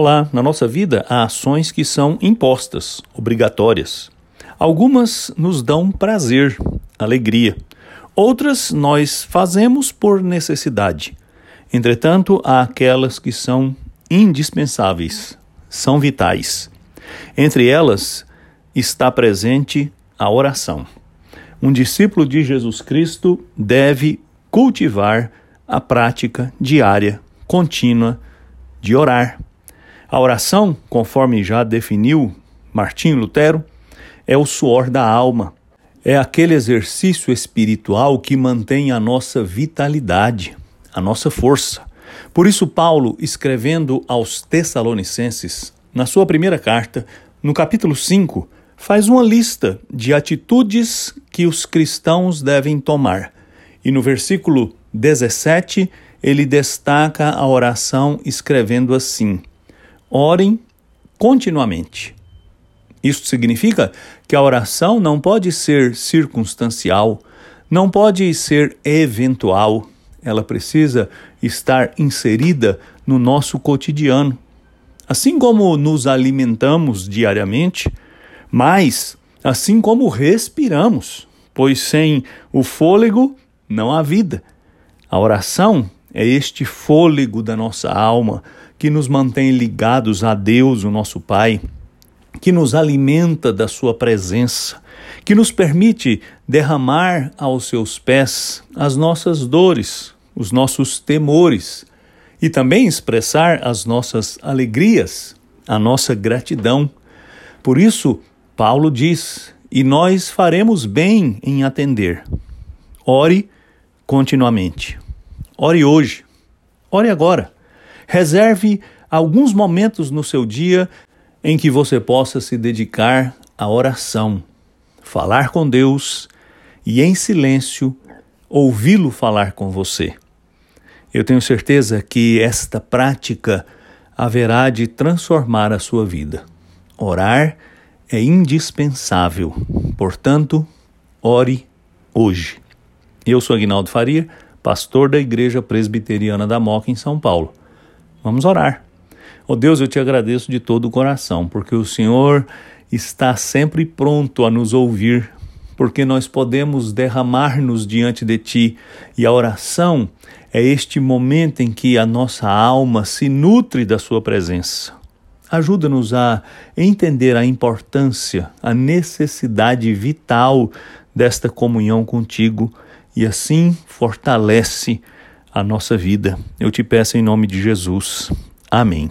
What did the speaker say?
Olá, na nossa vida há ações que são impostas, obrigatórias. Algumas nos dão prazer, alegria. Outras nós fazemos por necessidade. Entretanto, há aquelas que são indispensáveis, são vitais. Entre elas está presente a oração. Um discípulo de Jesus Cristo deve cultivar a prática diária, contínua de orar. A oração, conforme já definiu Martim Lutero, é o suor da alma. É aquele exercício espiritual que mantém a nossa vitalidade, a nossa força. Por isso, Paulo, escrevendo aos Tessalonicenses, na sua primeira carta, no capítulo 5, faz uma lista de atitudes que os cristãos devem tomar. E no versículo 17, ele destaca a oração escrevendo assim: Orem continuamente. Isso significa que a oração não pode ser circunstancial, não pode ser eventual, ela precisa estar inserida no nosso cotidiano. Assim como nos alimentamos diariamente, mas assim como respiramos, pois sem o fôlego não há vida. A oração é este fôlego da nossa alma que nos mantém ligados a Deus, o nosso Pai, que nos alimenta da Sua presença, que nos permite derramar aos seus pés as nossas dores, os nossos temores e também expressar as nossas alegrias, a nossa gratidão. Por isso, Paulo diz: e nós faremos bem em atender. Ore continuamente. Ore hoje. Ore agora. Reserve alguns momentos no seu dia em que você possa se dedicar à oração, falar com Deus e, em silêncio, ouvi-lo falar com você. Eu tenho certeza que esta prática haverá de transformar a sua vida. Orar é indispensável, portanto, ore hoje. Eu sou Agnaldo Faria, pastor da Igreja Presbiteriana da Moca, em São Paulo. Vamos orar. Oh Deus, eu te agradeço de todo o coração, porque o Senhor está sempre pronto a nos ouvir porque nós podemos derramar-nos diante de Ti. E a oração é este momento em que a nossa alma se nutre da Sua presença. Ajuda-nos a entender a importância, a necessidade vital desta comunhão contigo e assim fortalece a nossa vida. Eu te peço em nome de Jesus. Amém.